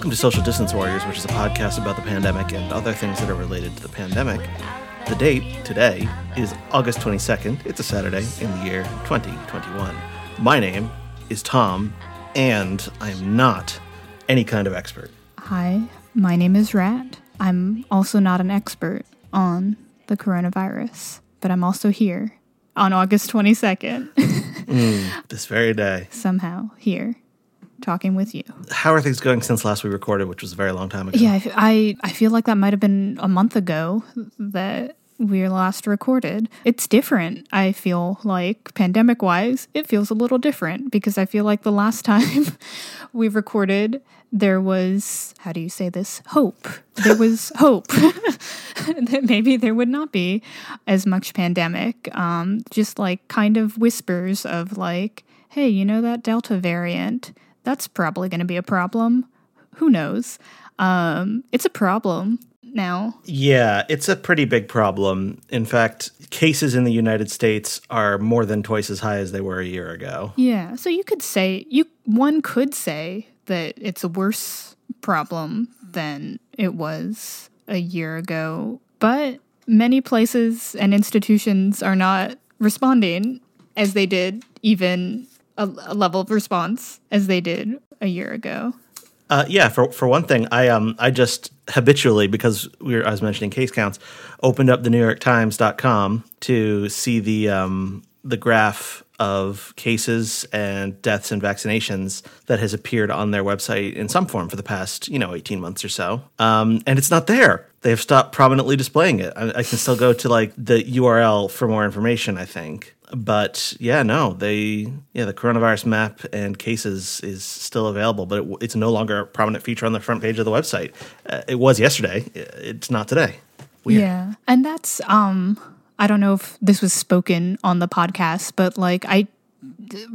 Welcome to Social Distance Warriors, which is a podcast about the pandemic and other things that are related to the pandemic. The date today is August 22nd. It's a Saturday in the year 2021. My name is Tom, and I am not any kind of expert. Hi, my name is Rat. I'm also not an expert on the coronavirus, but I'm also here on August 22nd, mm, This very day. somehow here talking with you. How are things going since last we recorded, which was a very long time ago? Yeah, I, I feel like that might have been a month ago that we last recorded. It's different, I feel like, pandemic wise, it feels a little different because I feel like the last time we recorded, there was, how do you say this? Hope. There was hope that maybe there would not be as much pandemic. Um, just like kind of whispers of like, hey, you know that Delta variant? That's probably going to be a problem. Who knows? Um, it's a problem now. Yeah, it's a pretty big problem. In fact, cases in the United States are more than twice as high as they were a year ago. Yeah, so you could say you one could say that it's a worse problem than it was a year ago, but many places and institutions are not responding as they did even a, a level of response as they did a year ago. Uh, yeah, for for one thing, I um I just habitually because we were I was mentioning case counts, opened up the NewYorkTimes.com to see the um the graph of cases and deaths and vaccinations that has appeared on their website in some form for the past you know eighteen months or so, um, and it's not there. They have stopped prominently displaying it. I, I can still go to like the URL for more information. I think, but yeah, no, they yeah the coronavirus map and cases is still available, but it, it's no longer a prominent feature on the front page of the website. Uh, it was yesterday. It's not today. Weird. Yeah. And that's um I don't know if this was spoken on the podcast, but like I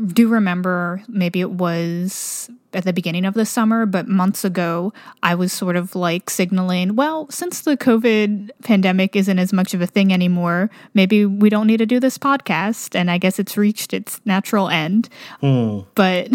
do remember maybe it was at the beginning of the summer, but months ago I was sort of like signaling, well, since the COVID pandemic isn't as much of a thing anymore, maybe we don't need to do this podcast. And I guess it's reached its natural end. Hmm. But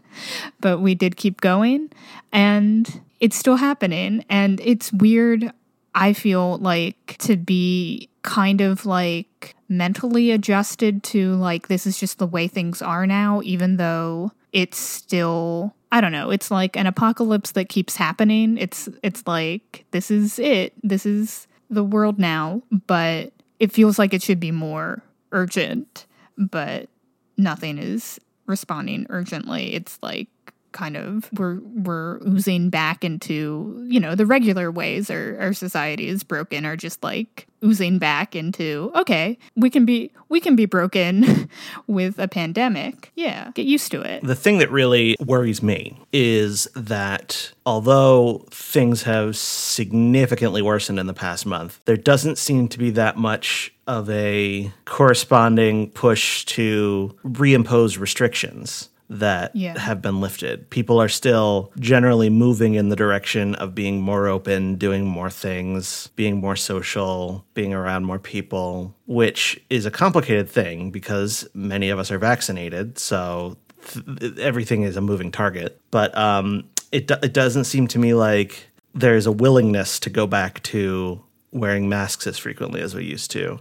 but we did keep going and it's still happening. And it's weird i feel like to be kind of like mentally adjusted to like this is just the way things are now even though it's still i don't know it's like an apocalypse that keeps happening it's it's like this is it this is the world now but it feels like it should be more urgent but nothing is responding urgently. It's like kind of we're we're oozing back into you know the regular ways our, our society is broken are just like oozing back into okay we can be we can be broken with a pandemic. Yeah get used to it. The thing that really worries me is that although things have significantly worsened in the past month, there doesn't seem to be that much of a corresponding push to reimpose restrictions that Yeah. have been lifted. People are still generally moving in the direction of being more open, doing more things, being more social, being around more people, which is a complicated thing because many of us are vaccinated. So th- everything is a moving target. But um, it, do- it doesn't seem to me like there's a willingness to go back to wearing masks as frequently as we used to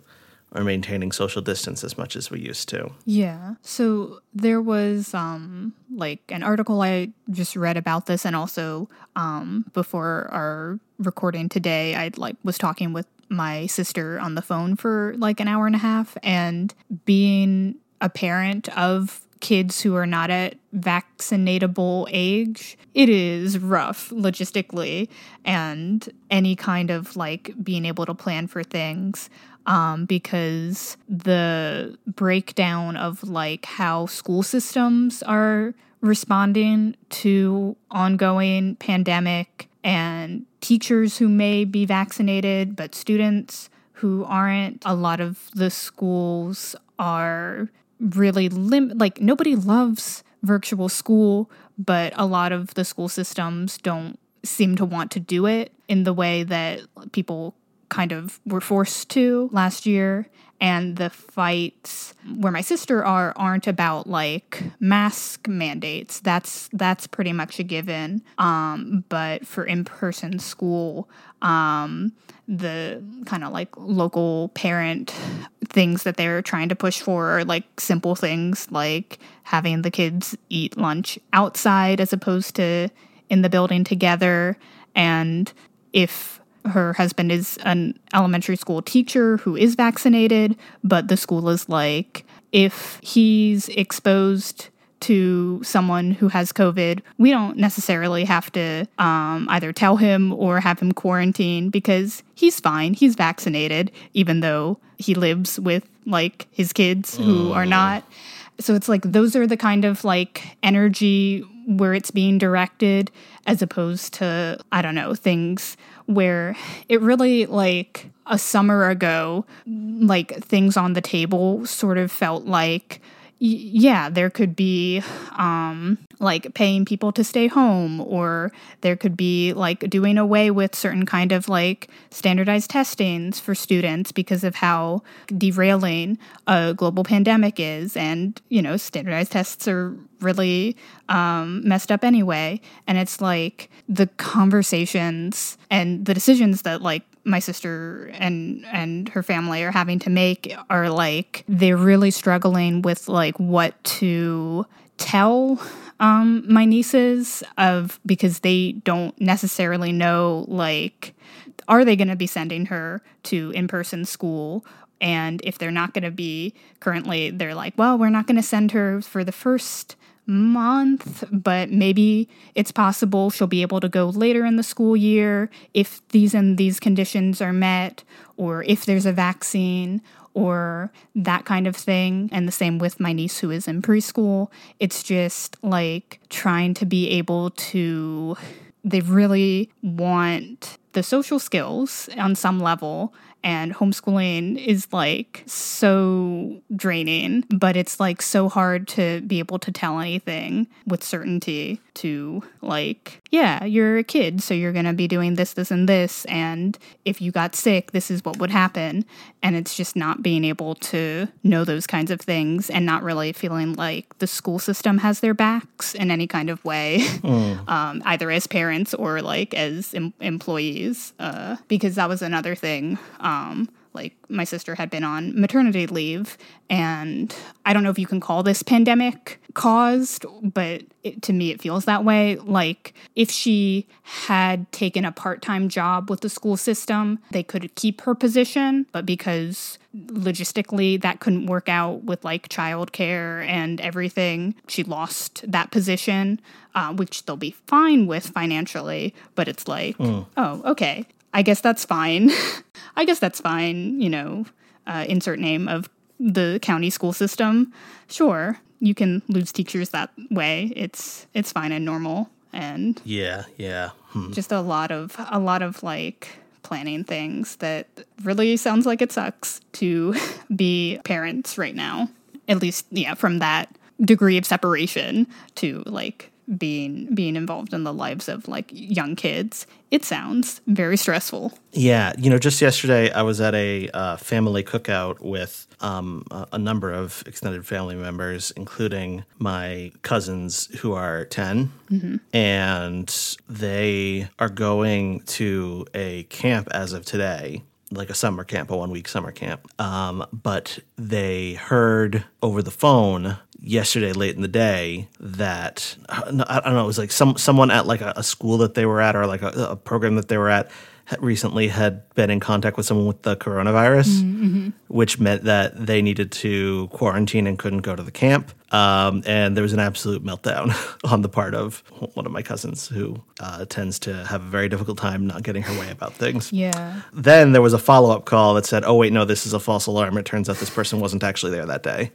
or maintaining social distance as much as we used to. Yeah. So there was um like an article I just read about this and also um before our recording today I like was talking with my sister on the phone for like an hour and a half and being a parent of kids who are not at vaccinatable age it is rough logistically and any kind of like being able to plan for things um, because the breakdown of like how school systems are responding to ongoing pandemic and teachers who may be vaccinated but students who aren't a lot of the schools are really lim- like nobody loves virtual school but a lot of the school systems don't seem to want to do it in the way that people kind of were forced to last year and the fights where my sister are aren't about like mask mandates. That's that's pretty much a given. Um, but for in-person school, um, the kind of like local parent things that they're trying to push for are like simple things like having the kids eat lunch outside as opposed to in the building together and if her husband is an elementary school teacher who is vaccinated, but the school is like, if he's exposed to someone who has COVID, we don't necessarily have to um, either tell him or have him quarantine because he's fine. He's vaccinated, even though he lives with like his kids who are not. So it's like those are the kind of like energy where it's being directed as opposed to, I don't know, things where it really like a summer ago, like things on the table sort of felt like yeah, there could be um, like paying people to stay home, or there could be like doing away with certain kind of like standardized testings for students because of how derailing a global pandemic is. And, you know, standardized tests are really um, messed up anyway. And it's like the conversations and the decisions that like my sister and and her family are having to make are like they're really struggling with like what to tell um, my nieces of because they don't necessarily know like are they going to be sending her to in-person school? And if they're not going to be currently they're like well we're not going to send her for the first month, but maybe it's possible she'll be able to go later in the school year if these and these conditions are met, or if there's a vaccine, or that kind of thing. And the same with my niece who is in preschool. It's just like trying to be able to, they really want the social skills on some level and homeschooling is like so draining, but it's like so hard to be able to tell anything with certainty to like, yeah, you're a kid, so you're going to be doing this, this, and this. And if you got sick, this is what would happen. And it's just not being able to know those kinds of things and not really feeling like the school system has their backs in any kind of way, mm. um, either as parents or like as em- employees, uh, because that was another thing. Um, like my sister had been on maternity leave and i don't know if you can call this pandemic caused but it, to me it feels that way like if she had taken a part-time job with the school system they could keep her position but because logistically that couldn't work out with like childcare and everything she lost that position uh, which they'll be fine with financially but it's like mm. oh okay I guess that's fine. I guess that's fine, you know, uh, insert name of the county school system. Sure, you can lose teachers that way. It's it's fine and normal and yeah, yeah. Hmm. Just a lot of a lot of like planning things that really sounds like it sucks to be parents right now. At least, yeah, from that degree of separation to like being being involved in the lives of like young kids it sounds very stressful yeah you know just yesterday i was at a uh, family cookout with um, a, a, number of extended family members including my cousins who are 10 mm-hmm. and they are going to a camp as of today like a summer camp, a one week summer camp. Um, but they heard over the phone yesterday late in the day that I don't know it was like some someone at like a, a school that they were at or like a, a, program that they were at recently had been in contact with someone with the coronavirus, mm-hmm, mm-hmm. which meant that they needed to quarantine and couldn't go to the camp. Um, and there was an absolute meltdown on the part of one of my cousins who uh, tends to have a very difficult time not getting her way about things. Yeah. Then there was a follow up call that said, oh, wait, no, this is a false alarm. It turns out this person wasn't actually there that day.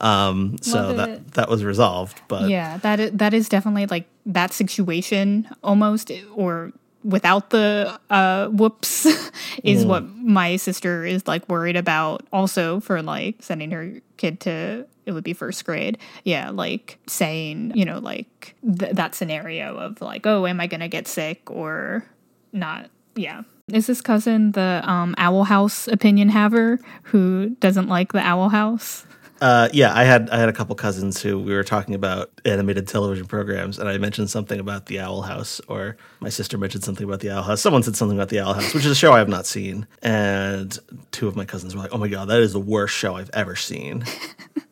Um, so that that was resolved. But yeah, that is, that is definitely like that situation almost, or without the uh, whoops is mm. what my sister is like worried about also for like sending her kid to it would be first grade yeah like saying you know like th- that scenario of like oh am i gonna get sick or not yeah Is this cousin the um, Owl House opinion haver who doesn't like the Owl House? Uh, yeah, I had I had a couple cousins who we were talking about animated television programs, and I mentioned something about the Owl House, or my sister mentioned something about the Owl House. Someone said something about the Owl House, which is a show I have not seen, and two of my cousins were like, "Oh my god, that is the worst show I've ever seen."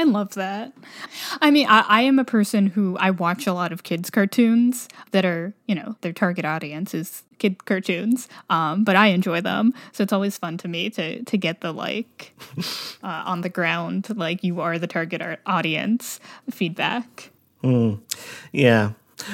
I love that. I mean, I, I, am a person who I watch a lot of kids' cartoons that are, you know, their target audience is kid cartoons, um, but I enjoy them. So it's always fun to me to to get the like uh, on the ground, like you are the target audience feedback. Mm. Yeah.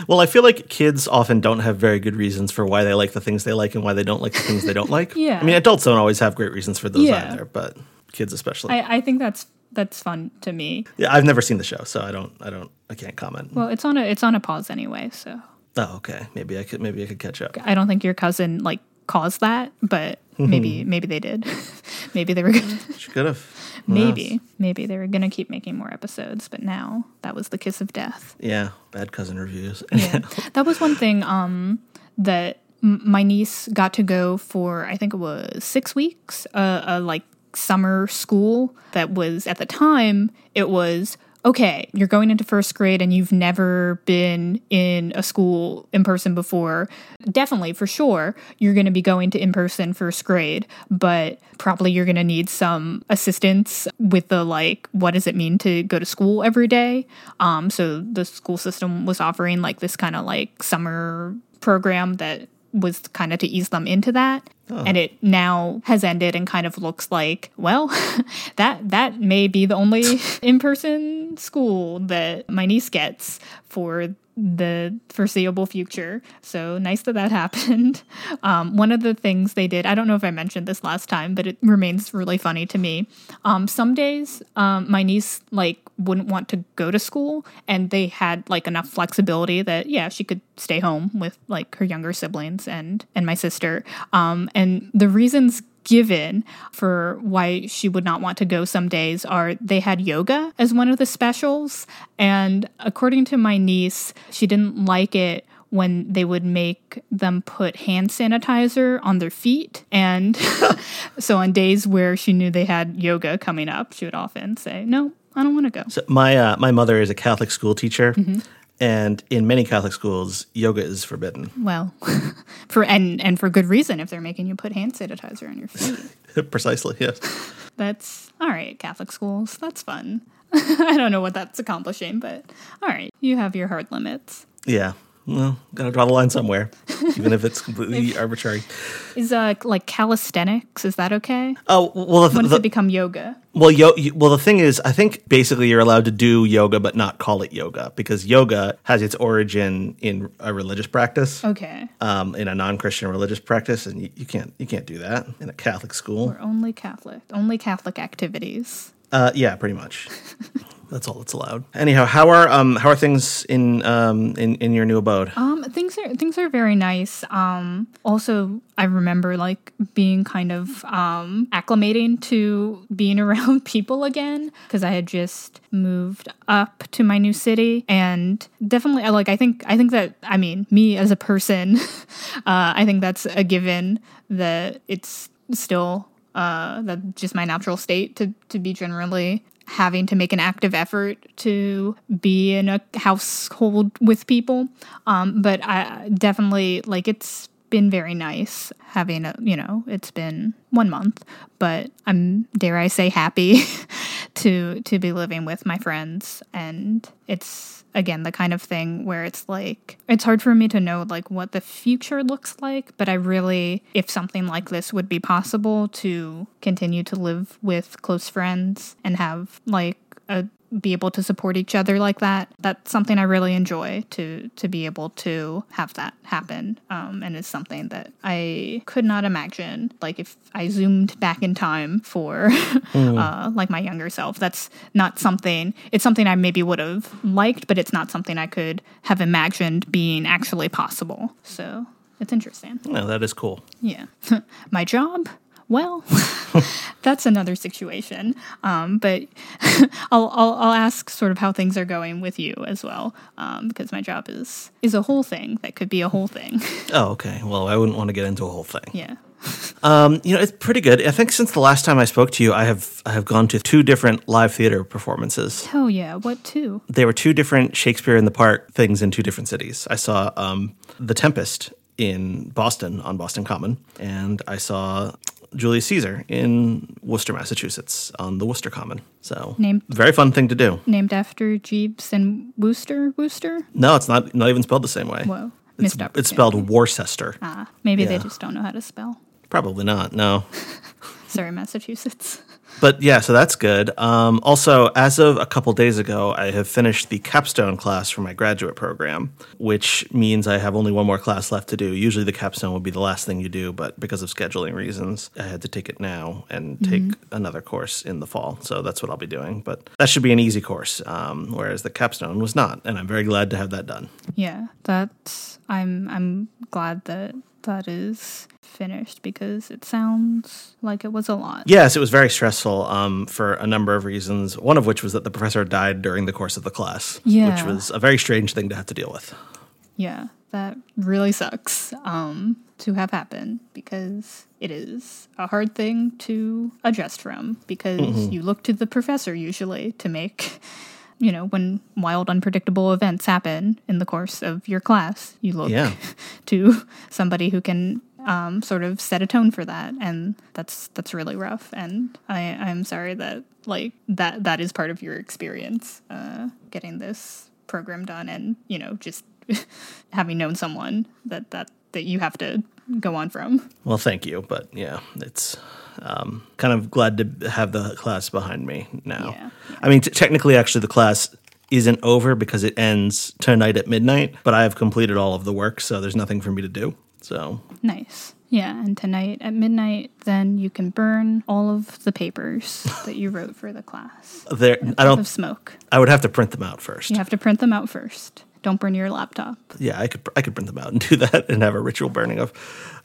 Well, I feel like kids often don't have very good reasons for why they like the things they like and why they don't like the things they don't like. yeah. I mean, adults don't always have great reasons for those yeah. either, but kids especially. I, I think that's that's fun to me. Yeah, I've never seen the show, so I don't I don't I can't comment. Well, it's on a it's on a pause anyway, so. Oh, okay. Maybe I could maybe I could catch up. I don't think your cousin like caused that, but maybe maybe they did. maybe they were gonna She could have. Maybe. Maybe they were gonna keep making more episodes, but now that was the kiss of death. Yeah. Bad cousin reviews. yeah. That was one thing um that my niece got to go for I think it was six weeks, uh, uh like summer school that was at the time it was okay, you're going into first grade and you've never been in a school in person before, definitely for sure, you're going to be going to in person first grade, but probably you're going to need some assistance with the like, what does it mean to go to school every day? Um, so the school system was offering like this kind of like summer program that was kind of to ease them into that. Oh. And it now has ended and kind of looks like, well, that that may be the only in-person school that my niece gets for the foreseeable future. So nice that that happened. Um, one of the things they did, I don't know if I mentioned this last time, but it remains really funny to me. Um, some days, um, my niece like wouldn't want to go to school, and they had like enough flexibility that yeah, she could stay home with like her younger siblings and and my sister. Um, and the reasons given for why she would not want to go some days are they had yoga as one of the specials. And according to my niece, she didn't like it when they would make them put hand sanitizer on their feet. And so on days where she knew they had yoga coming up, she would often say, No, I don't want to go. So my uh, my mother is a Catholic school teacher, mm-hmm. And in many Catholic schools, yoga is forbidden. Well, for and and for good reason if they're making you put hand sanitizer on your feet. Precisely, yes. That's all right, Catholic schools. That's fun. I don't know what that's accomplishing, but all right, you have your hard limits. Yeah. Well, gotta draw the line somewhere, even if it's completely if, arbitrary. Is uh like calisthenics? Is that okay? Oh well, the, when does the, it become yoga? Well, yo, well, the thing is, I think basically you're allowed to do yoga, but not call it yoga because yoga has its origin in a religious practice. Okay. Um, in a non-Christian religious practice, and you, you can't you can't do that in a Catholic school. We're only Catholic, only Catholic activities. Uh, yeah, pretty much. That's all that's allowed. Anyhow, how are um how are things in um in, in your new abode? Um things are things are very nice. Um also I remember like being kind of um acclimating to being around people again because I had just moved up to my new city and definitely like I think I think that I mean me as a person uh I think that's a given that it's still uh, that's just my natural state to to be generally having to make an active effort to be in a household with people. Um, but I definitely like it's been very nice having a you know it's been one month but i'm dare i say happy to to be living with my friends. And it's again the kind of thing where it's like it's hard for me to know like what the future looks like but i really if something like this would be possible to continue to live with close friends and have like a be able to support each other like that that's something i really enjoy to to be able to have that happen um, and it's something that i could not imagine like if i zoomed back in time for mm. uh, like my younger self. That's not something it's something i maybe would have liked but it's not something i could have imagined being actually possible. So it's interesting. No that is cool. Yeah. My job Well, that's another situation. Um, but I'll, I'll I'll ask sort of how things are going with you as well, um, because my job is is a whole thing that could be a whole thing. Oh, okay. Well, I wouldn't want to get into a whole thing. yeah. Um, you know, it's pretty good. I think since the last time I spoke to you, I have I have gone to two different live theater performances. Oh yeah. What two? They were two different Shakespeare in the Park things in two different cities. I saw um, The Tempest in Boston on Boston Common, and I saw Julius Caesar in Worcester, Massachusetts on the Worcester Common. So, Named- very fun thing to do. Named after Jeeves and Wooster, Worcester. No, it's not not even spelled the same way. Whoa. It's, it's spelled Worcester. Ah, maybe they just don't know how to spell. Probably not. No. Sorry, Massachusetts. But yeah, so that's good. Um, also, as of a couple days ago, I have finished the capstone class for my graduate program, which means I have only one more class left to do. Usually, the capstone would be the last thing you do, but because of scheduling reasons, I had to take it now and take another course in the fall. So that's what I'll be doing. But that should be an easy course, um, whereas the capstone was not, and I'm very glad to have that done. Yeah, that's. I'm. I'm glad that that is finished because it sounds like it was a lot. Yes, it was very stressful um, for a number of reasons. One of which was that the professor died during the course of the class, which was a very strange thing to have to deal with. Yeah, that really sucks um, to have happen because it is a hard thing to adjust from because Mm-hmm. you look to the professor usually to make, you know, when wild, unpredictable events happen in the course of your class, you look Yeah. to somebody who can um, sort of set a tone for that, and that's that's really rough. And I I'm sorry that like that that is part of your experience uh, getting this program done, and you know just having known someone that that that you have to go on from. Well, thank you, but yeah, it's um, kind of glad to have the class behind me now. Yeah, I mean, t- technically, actually, the class isn't over because it ends tonight at midnight, but I have completed all of the work, so there's nothing for me to do. So Nice. Yeah, and tonight at midnight, then you can burn all of the papers that you wrote for the class. there, I don't. of smoke. I would have to print them out first. You have to print them out first. Don't burn your laptop. Yeah, I could. I could print them out and do that and have a ritual burning of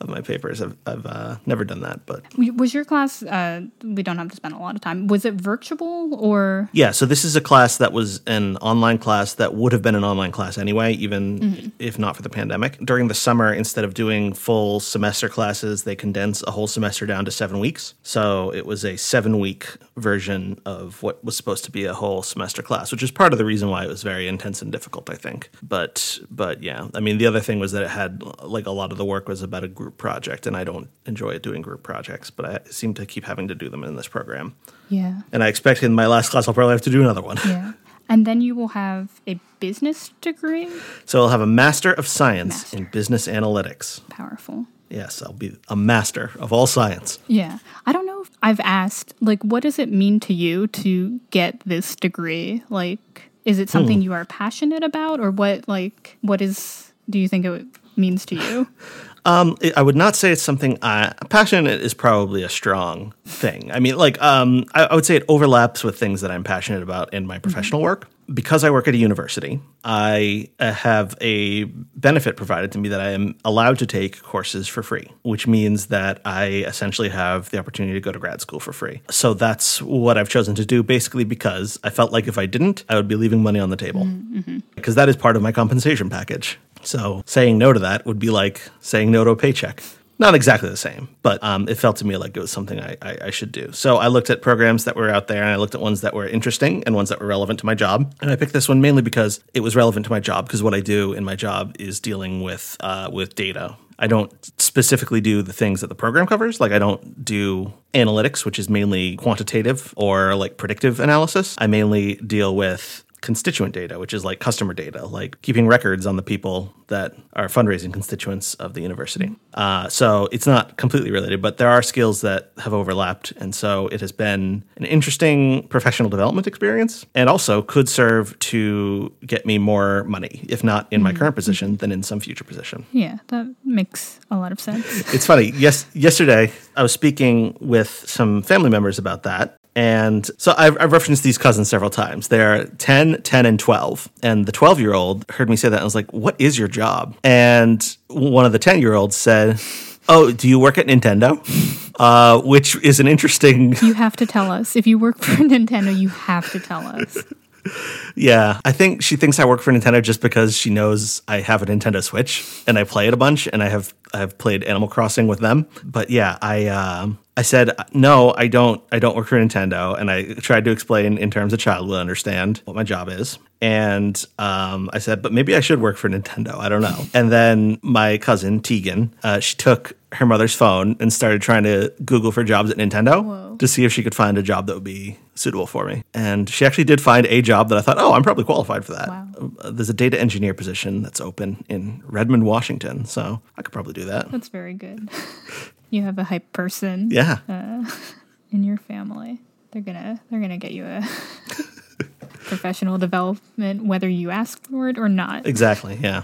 of my papers. I've I've uh, never done that, but Was your class? Uh, we don't have to spend a lot of time. Was it virtual or? Yeah, so this is a class that was an online class that would have been an online class anyway, even Mm-hmm. if not for the pandemic. During the summer, instead of doing full semester classes, they condense a whole semester down to seven weeks. So it was a seven week version of what was supposed to be a whole semester class, which is part of the reason why it was very intense and difficult, I think. But but yeah, I mean the other thing was that it had like a lot of the work was about a group project, and I don't enjoy doing group projects, but I seem to keep having to do them in this program. Yeah. And I expect in my last class I'll probably have to do another one. Yeah. And then you will have a business degree. So I'll have a Master of Science Master. in Business Analytics. Powerful. Yes, I'll be a master of all science. Yeah. I don't know if I've asked, like, what does it mean to you to get this degree? Like, is it something you are passionate about, or what, like, what is, do you think it means to you? Um, I- would not say it's something I passionate is probably a strong thing. I mean, like, um, I, I would say it overlaps with things that I'm passionate about in my professional work. Because I work at a university, I uh, have a benefit provided to me that I am allowed to take courses for free, which means that I essentially have the opportunity to go to grad school for free. So that's what I've chosen to do, basically because I felt like if I didn't, I would be leaving money on the table. Because that is part of my compensation package. So saying no to that would be like saying no to a paycheck. Not exactly the same, but um, it felt to me like it was something I, I, I should do. So I looked at programs that were out there and I looked at ones that were interesting and ones that were relevant to my job. And I picked this one mainly because it was relevant to my job because what I do in my job is dealing with uh, with data. I don't specifically do the things that the program covers. Like I don't do analytics, which is mainly quantitative or like predictive analysis. I mainly deal with constituent data, which is like customer data, like keeping records on the people that are fundraising constituents of the university. Uh, so it's not completely related, but there are skills that have overlapped. And so it has been an interesting professional development experience and also could serve to get me more money, if not in my current position, then in some future position. Yeah, that makes a lot of sense. It's funny. Yes, yesterday I was speaking with some family members about that. And so I've, I've referenced these cousins several times. They're 10, 10, and 12. And the 12 year old heard me say that and was like, What is your job? And one of the 10 year olds said, Oh, do you work at Nintendo? Uh, which is an interesting. You have to tell us. If you work for Nintendo, you have to tell us. Yeah, I think she thinks I work for Nintendo just because she knows I have a Nintendo Switch and I play it a bunch, and I have I have played Animal Crossing with them. But yeah, I uh, I said no, I don't. I don't work for Nintendo, and I tried to explain in terms a child will understand what my job is. And um, I said, but maybe I should work for Nintendo. I don't know. And then my cousin Tegan, uh, she took her mother's phone and started trying to Google for jobs at Nintendo Whoa. to see if she could find a job that would be suitable for me. And she actually did find a job that I thought, oh, I'm probably qualified for that. Wow. Uh, there's a data engineer position that's open in Redmond, Washington. So I could probably do that. That's very good. You have a hype person Yeah. in your family. They're gonna they're gonna get you a professional development whether you ask for it or not. Exactly. Yeah.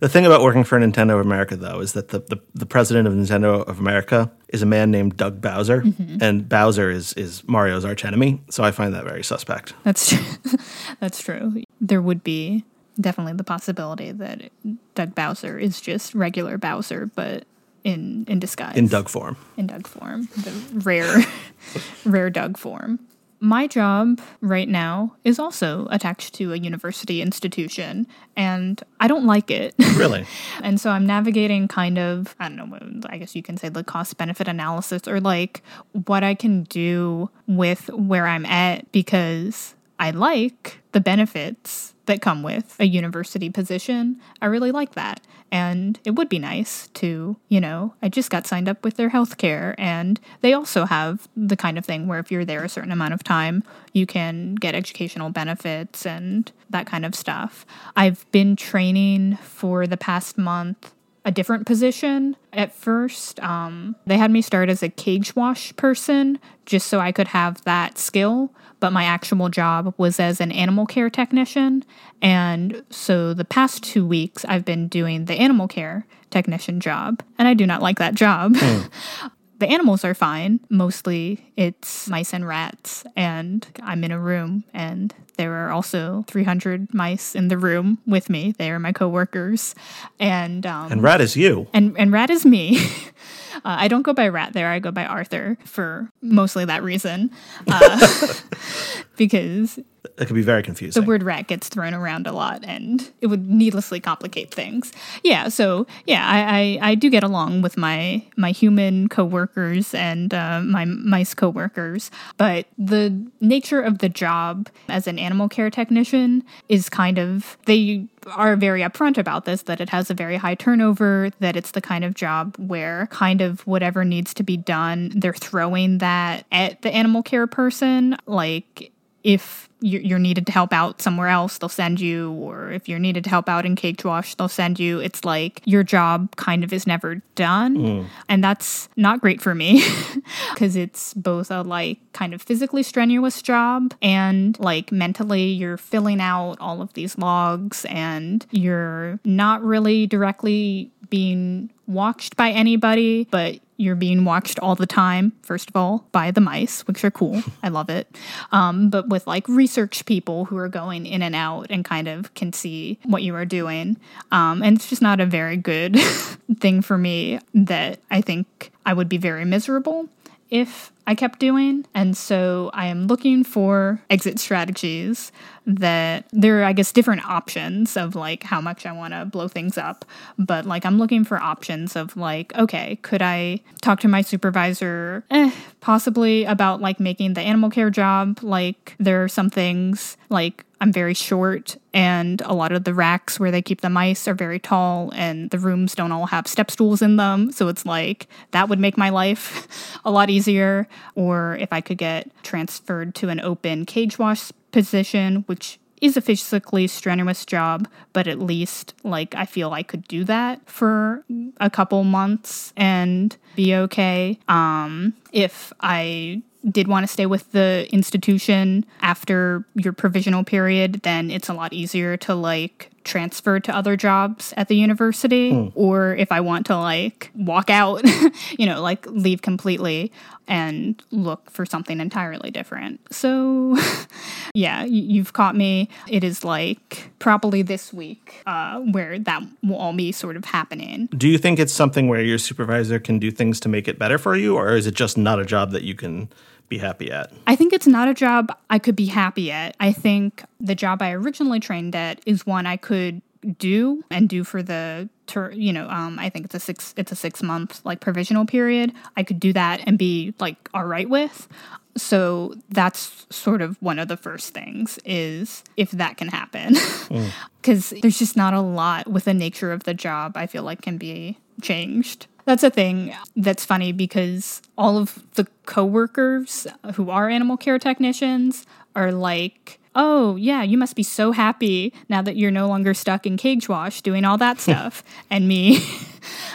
The thing about working for Nintendo of America, though, is that the, the, the president of Nintendo of America is a man named Doug Bowser, mm-hmm. and Bowser is is Mario's archenemy. So I find that very suspect. That's true. That's true. There would be definitely the possibility that Doug Bowser is just regular Bowser, but in in disguise. In Doug form. in Doug form, the rare, rare Doug form. My job right now is also attached to a university institution, and I don't like it. Really? and so I'm navigating kind of, I don't know, I guess you can say the cost benefit analysis or like what I can do with where I'm at because I like the benefits that come with a university position. I really like that. And it would be nice to, you know, I just got signed up with their healthcare and they also have the kind of thing where if you're there a certain amount of time, you can get educational benefits and that kind of stuff. I've been training for the past month a different position at first. Um, they had me start as a cage wash person just so I could have that skill, but my actual job was as an animal care technician. And so the past two weeks, I've been doing the animal care technician job, and I do not like that job. the animals are fine. Mostly it's mice and rats, and I'm in a room, and there are also 300 mice in the room with me. They are my coworkers, and um, And Rat is you. and and rat is me. uh, I don't go by rat there. I go by Arthur for mostly that reason, uh, because It could be very confusing. the word rat gets thrown around a lot and it would needlessly complicate things. Yeah, so yeah, I, I, I do get along with my my human coworkers and uh, my mice coworkers, but the nature of the job as an animal care technician is kind of they are very upfront about this that it has a very high turnover, that it's the kind of job where kind of whatever needs to be done, they're throwing that at the animal care person. Like if you're you're needed to help out somewhere else, they'll send you, or if you're needed to help out in cage wash, they'll send you. It's like your job kind of is never done. Mm. And that's not great for me because it's both a like kind of physically strenuous job and like mentally you're filling out all of these logs and you're not really directly being watched by anybody, but you're being watched all the time, first of all, by the mice, which are cool. I love it. Um, but with like research people who are going in and out and kind of can see what you are doing. Um, and it's just not a very good thing for me that I think I would be very miserable if I kept doing. And so I am looking for exit strategies that there are, I guess, different options of like how much I want to blow things up. But like I'm looking for options of like, okay, could I talk to my supervisor, eh, possibly about like making the animal care job? Like there are some things like I'm very short, and a lot of the racks where they keep the mice are very tall, and the rooms don't all have step stools in them. So it's like that would make my life a lot easier. Or if I could get transferred to an open cage wash position, which is a physically strenuous job, but at least like I feel I could do that for a couple months and be okay. Um, if I did want to stay with the institution after your provisional period, then it's a lot easier to like transfer to other jobs at the university. Or if I want to like walk out, you know, like leave completely and look for something entirely different. So yeah, you've caught me. It is like probably this week uh, where that will all be sort of happening. Do you think it's something where your supervisor can do things to make it better for you, or is it just not a job that you can be happy at? I think it's not a job I could be happy at. I think the job I originally trained at is one I could do and do for the ter- you know um i think it's a six it's a six month like provisional period. I could do that and be like all right with. So that's sort of one of the first things is if that can happen. Because there's just not a lot with the nature of the job i feel like can be changed that's a thing that's funny because all of the coworkers who are animal care technicians are like oh yeah you must be so happy now that you're no longer stuck in cage wash doing all that stuff. And me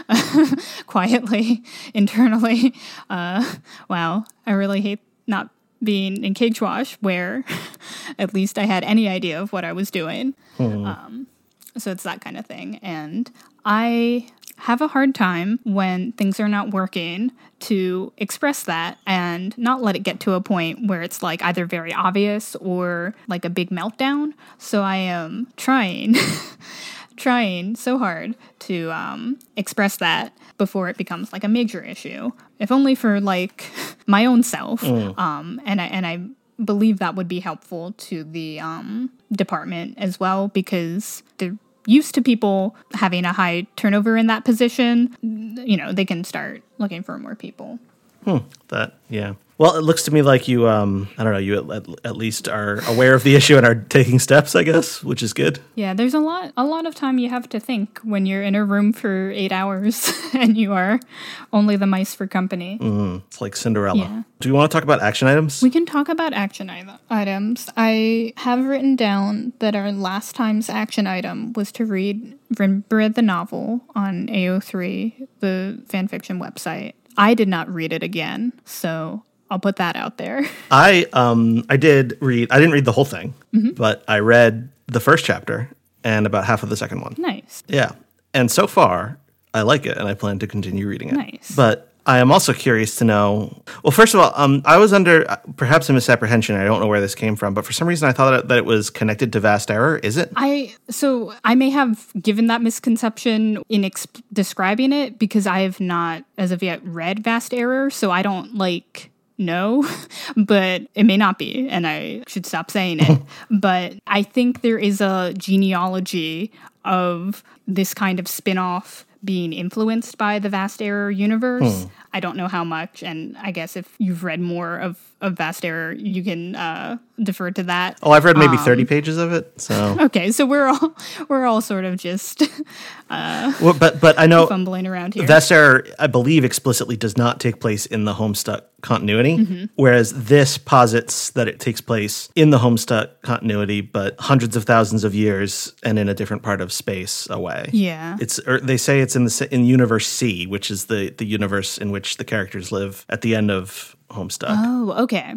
quietly internally uh, wow i really hate not being in cage wash where at least i had any idea of what i was doing. Um, so it's that kind of thing. And i have a hard time when things are not working to express that and not let it get to a point where it's like either very obvious or like a big meltdown. So I am trying, trying so hard to um, express that before it becomes like a major issue, if only for like my own self. Um, and I and I believe that would be helpful to the um, department as well because they're used to people having a high turnover in that position. You know, they can start looking for more people. Hmm, that yeah. Well, it looks to me like you um I don't know, you at, at least are aware of the issue and are taking steps, I guess, which is good. Yeah, there's a lot a lot of time you have to think when you're in a room for 8 hours and you are only the mice for company. It's like Cinderella. Yeah. Do you want to talk about action items? We can talk about action item- items. I have written down that our last time's action item was to read read the novel on AO3, the fanfiction website. I did not read it again, so I'll put that out there. I um I did read I didn't read the whole thing, Mm-hmm. but I read the first chapter and about half of the second one. nice. Yeah. And so far, I like it and I plan to continue reading it. Nice. But I am also curious to know. Well, first of all, um, I was under uh, perhaps a misapprehension. I don't know where this came from, but for some reason I thought that- that it was connected to Vast Error. Is it? I so I may have given that misconception in ex- describing it because I have not as of yet read Vast Error, so I don't like know, but it may not be, and I should stop saying it. but I think there is a genealogy of this kind of spin-off being influenced by the Vast Error universe. I don't know how much, and I guess if you've read more of, of Vast Error, you can uh, defer to that. Oh, I've read maybe Um, 30 pages of it. So, Okay, so we're all we're all sort of just well, but but I know fumbling around here. Error, I believe, explicitly does not take place in the Homestuck continuity, Mm-hmm. whereas this posits that it takes place in the Homestuck continuity, but hundreds of thousands of years and in a different part of space away. yeah. It's or they say it's in the in universe C, which is the the universe in which the characters live at the end of Homestuck. Oh, okay.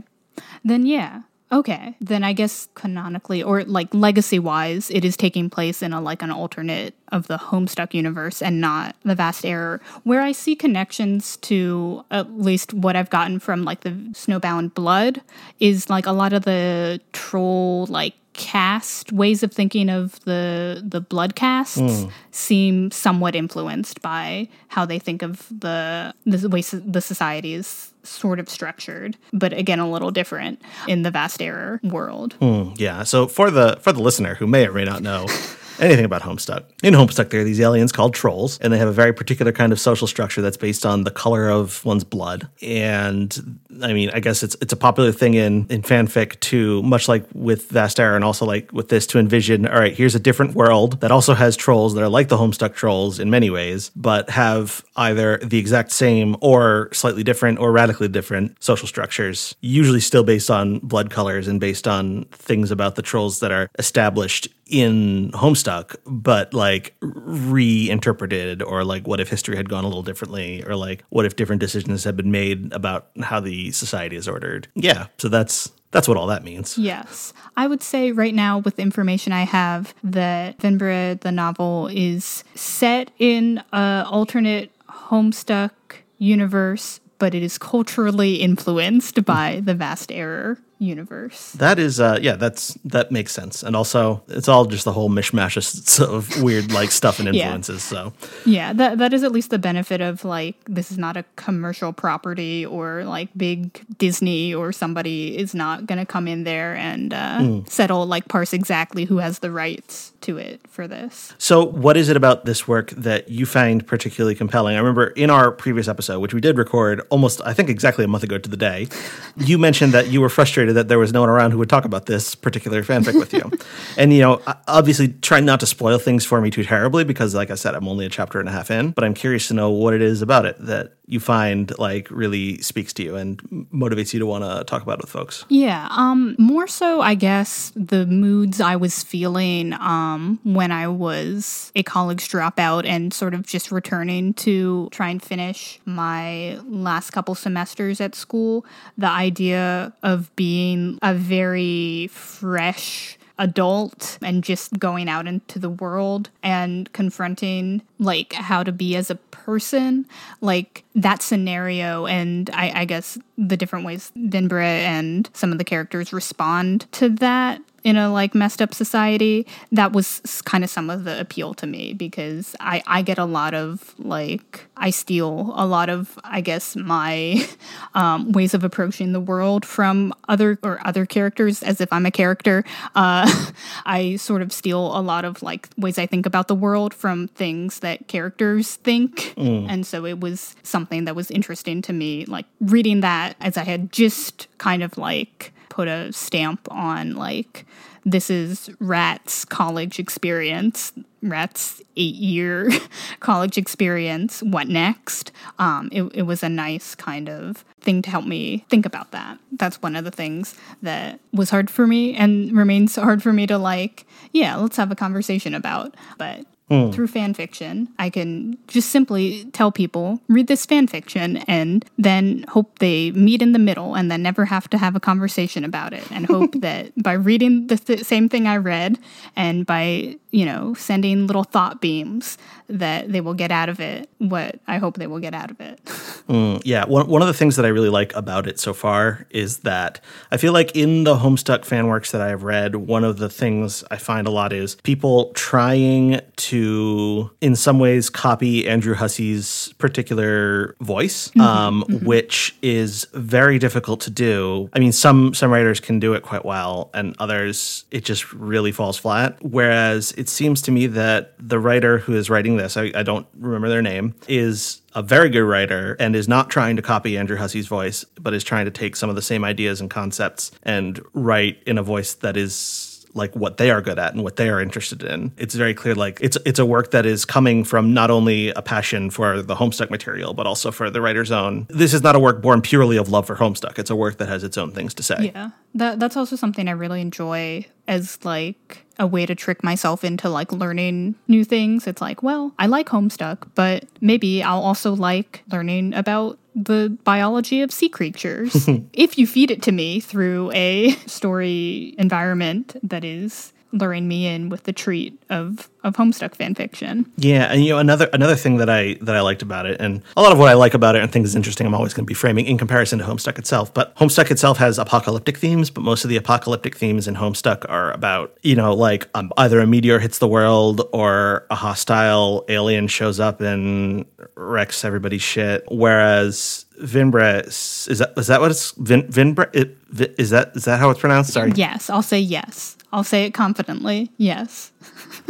Then yeah. Okay. Then I guess canonically or like legacy wise, it is taking place in a like an alternate of the Homestuck universe and not the vast error. Where I see connections to at least what I've gotten from like the Snowbound Blood is like a lot of the troll like cast ways of thinking of the the blood casts hmm. seem somewhat influenced by how they think of the the way so- the society is sort of structured but again a little different in the vast error world hmm, Yeah. So for the for the listener who may or may not know anything about Homestuck, in Homestuck there are these aliens called trolls, and they have a very particular kind of social structure that's based on the color of one's blood. And I mean, I guess it's it's a popular thing in in fanfic to much like with Vast and also like with this to envision. All right, here's a different world that also has trolls that are like the Homestuck trolls in many ways, but have either the exact same or slightly different or radically different social structures. Usually still based on blood colors and based on things about the trolls that are established in Homestuck, but like reinterpreted, or like what if history had gone a little differently, or like what if different decisions had been made about how the society is ordered. Yeah, so that's that's what all that means. yes i would say right now with the information i have that Venbra the novel is set in a alternate homestuck universe but it is culturally influenced by the vast error universe. That is, uh, yeah, that's that makes sense, and also it's all just the whole mishmash of weird like stuff and Yeah. influences. So Yeah, that that is at least the benefit of like this is not a commercial property or like big Disney or somebody is not going to come in there and uh, settle like parse exactly who has the rights to it for this. So, what is it about this work that you find particularly compelling? I remember in our previous episode, which we did record almost, I think, exactly a month ago to the day, you mentioned that you were frustrated that there was no one around who would talk about this particular fanfic with you. And, you know, obviously try not to spoil things for me too terribly because, like I said, I'm only a chapter and a half in, but I'm curious to know what it is about it that you find like really speaks to you and motivates you to want to talk about it with folks. Yeah, um more so I guess the moods I was feeling um when I was a college dropout and sort of just returning to try and finish my last couple semesters at school, the idea of being a very fresh adult and just going out into the world and confronting like how to be as a person like that scenario and I, I guess the different ways Vinbra and some of the characters respond to that in a like messed up society that was kind of some of the appeal to me because I, I get a lot of like I steal a lot of I guess my um, ways of approaching the world from other or other characters as if I'm a character. Uh, I sort of steal a lot of like ways I think about the world from things that characters think, and so it was something that was interesting to me. Like reading that as I had just kind of like put a stamp on like this is Rat's college experience, Rat's eight year college experience. What next? Um, it, it was a nice kind of thing to help me think about that. That's one of the things that was hard for me and remains hard for me to like, yeah, let's have a conversation about. But Hmm. through fan fiction, I can just simply tell people, read this fan fiction, and then hope they meet in the middle and then never have to have a conversation about it. And hope that by reading the th- same thing I read and by, you know, sending little thought beams, that they will get out of it what I hope they will get out of it. Mm, yeah, one, one of the things that I really like about it so far is that I feel like in the Homestuck fan works that I have read, one of the things I find a lot is people trying to, in some ways, copy Andrew Hussie's particular voice, mm-hmm, um, mm-hmm. which is very difficult to do. I mean, some some writers can do it quite well, and others it just really falls flat. Whereas it seems to me that the writer who is writing this, I, I don't remember their name, is a very good writer and is not trying to copy Andrew Hussie's voice, but is trying to take some of the same ideas and concepts and write in a voice that is like what they are good at and what they are interested in. It's very clear like it's it's a work that is coming from not only a passion for the Homestuck material, but also for the writer's own. This is not a work born purely of love for Homestuck. It's a work that has its own things to say. Yeah. That that's also something I really enjoy as like a way to trick myself into like learning new things. It's like, well, I like Homestuck, but maybe I'll also like learning about the biology of sea creatures if you feed it to me through a story environment that is luring me in with the treat of of Homestuck fan fiction. Yeah, and you know another another thing that I that I liked about it, and a lot of what I like about it and things is interesting. I'm always going to be framing in comparison to Homestuck itself. But Homestuck itself has apocalyptic themes, but most of the apocalyptic themes in Homestuck are about you know like um, either a meteor hits the world or a hostile alien shows up and wrecks everybody's shit. Whereas Vinbra is is that is that what it's Vin, Vinbra it, Vi- is that is that how it's pronounced? Sorry. Yes, I'll say yes. I'll say it confidently. Yes.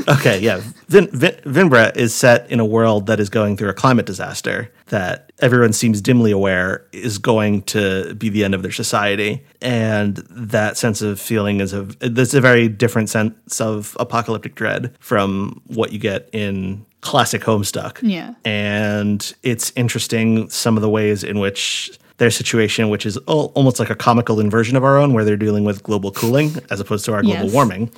Okay, yeah. Vin, Vin, Vinbra is set in a world that is going through a climate disaster that everyone seems dimly aware is going to be the end of their society. And that sense of feeling is a, there's a very different sense of apocalyptic dread from what you get in classic Homestuck. Yeah. And it's interesting some of the ways in which their situation, which is al- almost like a comical inversion of our own, where they're dealing with global cooling as opposed to our global Yes. warming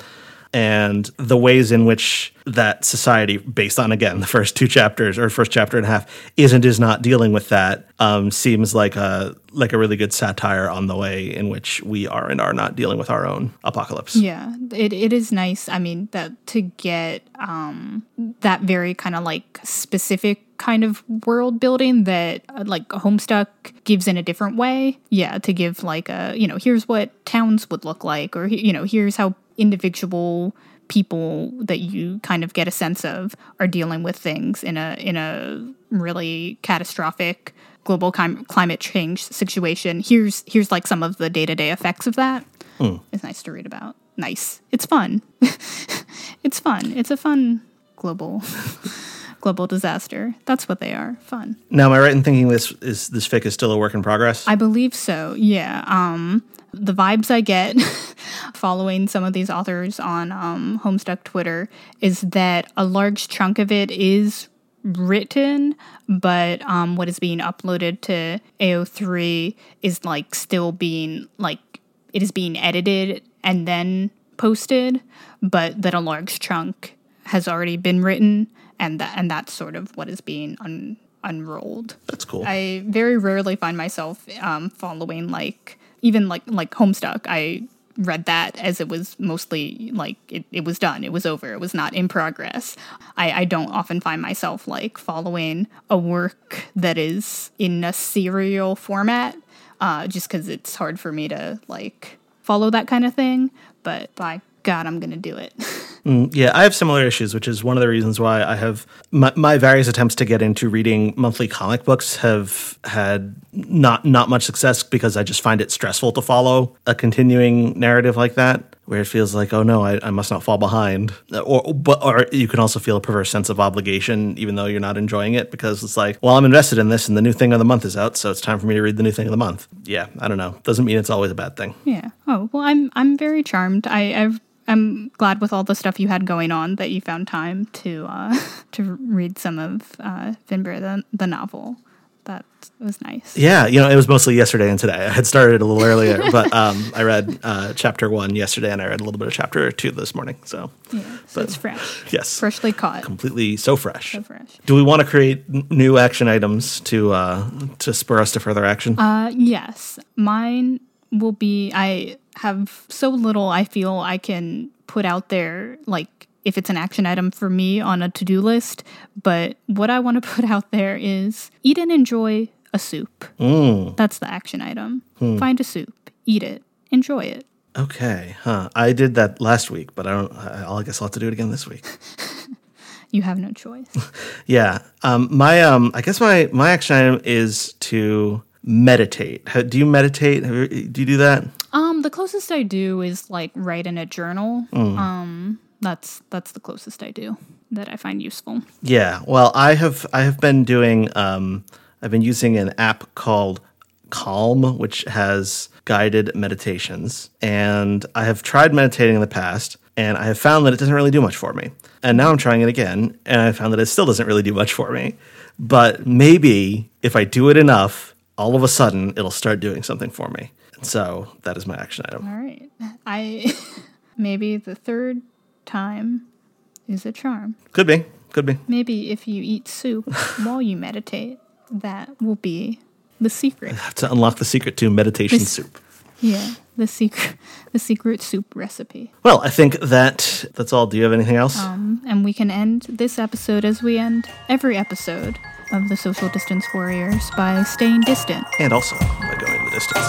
and the ways in which that society, based on again the first two chapters or first chapter and a half, isn't is not dealing with that, um, seems like a like a really good satire on the way in which we are and are not dealing with our own apocalypse. Yeah, it, it is nice. I mean, that to get um, that very kind of like specific kind of world building that uh, like Homestuck gives in a different way. Yeah, to give like a, you know, here's what towns would look like, or, you know, here's how individual people that you kind of get a sense of are dealing with things in a in a really catastrophic global clim- climate change situation. Here's here's like some of the day to day effects of that. Mm. It's nice to read about. Nice. It's fun. it's fun. It's a fun global global disaster. That's what they are. Fun. Now, am I right in thinking this is this fic is still a work in progress? I believe so. Yeah. Um, the vibes I get following some of these authors on um, Homestuck Twitter is that a large chunk of it is written, but um, what is being uploaded to AO3 is like still being like it is being edited and then posted, but that a large chunk has already been written, and that and that's sort of what is being un- unrolled. That's cool. I very rarely find myself um, following like even like like Homestuck. I read that as it was mostly like it, it was done it was over it was not in progress I, I don't often find myself like following a work that is in a serial format uh, just because it's hard for me to like follow that kind of thing but by god i'm gonna do it Mm, yeah, I have similar issues, which is one of the reasons why I have my, my, various attempts to get into reading monthly comic books have had not not much success because I just find it stressful to follow a continuing narrative like that, where it feels like, oh no, I, I must not fall behind, or but or you can also feel a perverse sense of obligation, even though you're not enjoying it, because it's like, well, I'm invested in this, and the new thing of the month is out, so it's time for me to read the new thing of the month. Yeah, I don't know. Doesn't mean it's always a bad thing. Yeah. Oh well, I'm I'm very charmed. I, I've I'm glad with all the stuff you had going on that you found time to uh, to read some of uh, Finbar the, the novel. That was nice. Yeah, you know, it was mostly yesterday and today. I had started a little earlier, but um, I read uh, chapter one yesterday, and I read a little bit of chapter two this morning. So, yeah, so but, it's fresh. Yes, freshly caught. Completely so fresh. So fresh. Do we want to create n- new action items to uh, to spur us to further action? Uh, yes, mine will be. I have so little I feel I can put out there, like if it's an action item for me on a to do list. But what I want to put out there is eat and enjoy a soup. Mm. That's the action item. Hmm. Find a soup, eat it, enjoy it. Okay, huh? I did that last week, but I don't. I guess I'll have to do it again this week. you have no choice. yeah. Um. My um. I guess my my action item is to meditate. How, Do you meditate? Do you do that? Um, the closest I do is like write in a journal. Mm. Um, that's that's the closest I do that I find useful. Yeah. Well, I have I have been doing um I've been using an app called Calm, which has guided meditations. And I have tried meditating in the past, and I have found that it doesn't really do much for me. And now I'm trying it again, and I found that it still doesn't really do much for me. But maybe if I do it enough, all of a sudden it'll start doing something for me. So that is my action item. All right. I maybe the third time is a charm. Could be. Could be. Maybe if you eat soup while you meditate, that will be the secret. to unlock the secret to meditation soup. Yeah, the secret, the secret soup recipe. Well, I think that that's all. Do you have anything else? Um, and we can end this episode as we end every episode of the Social Distance Warriors by staying distant. And also by going the distance.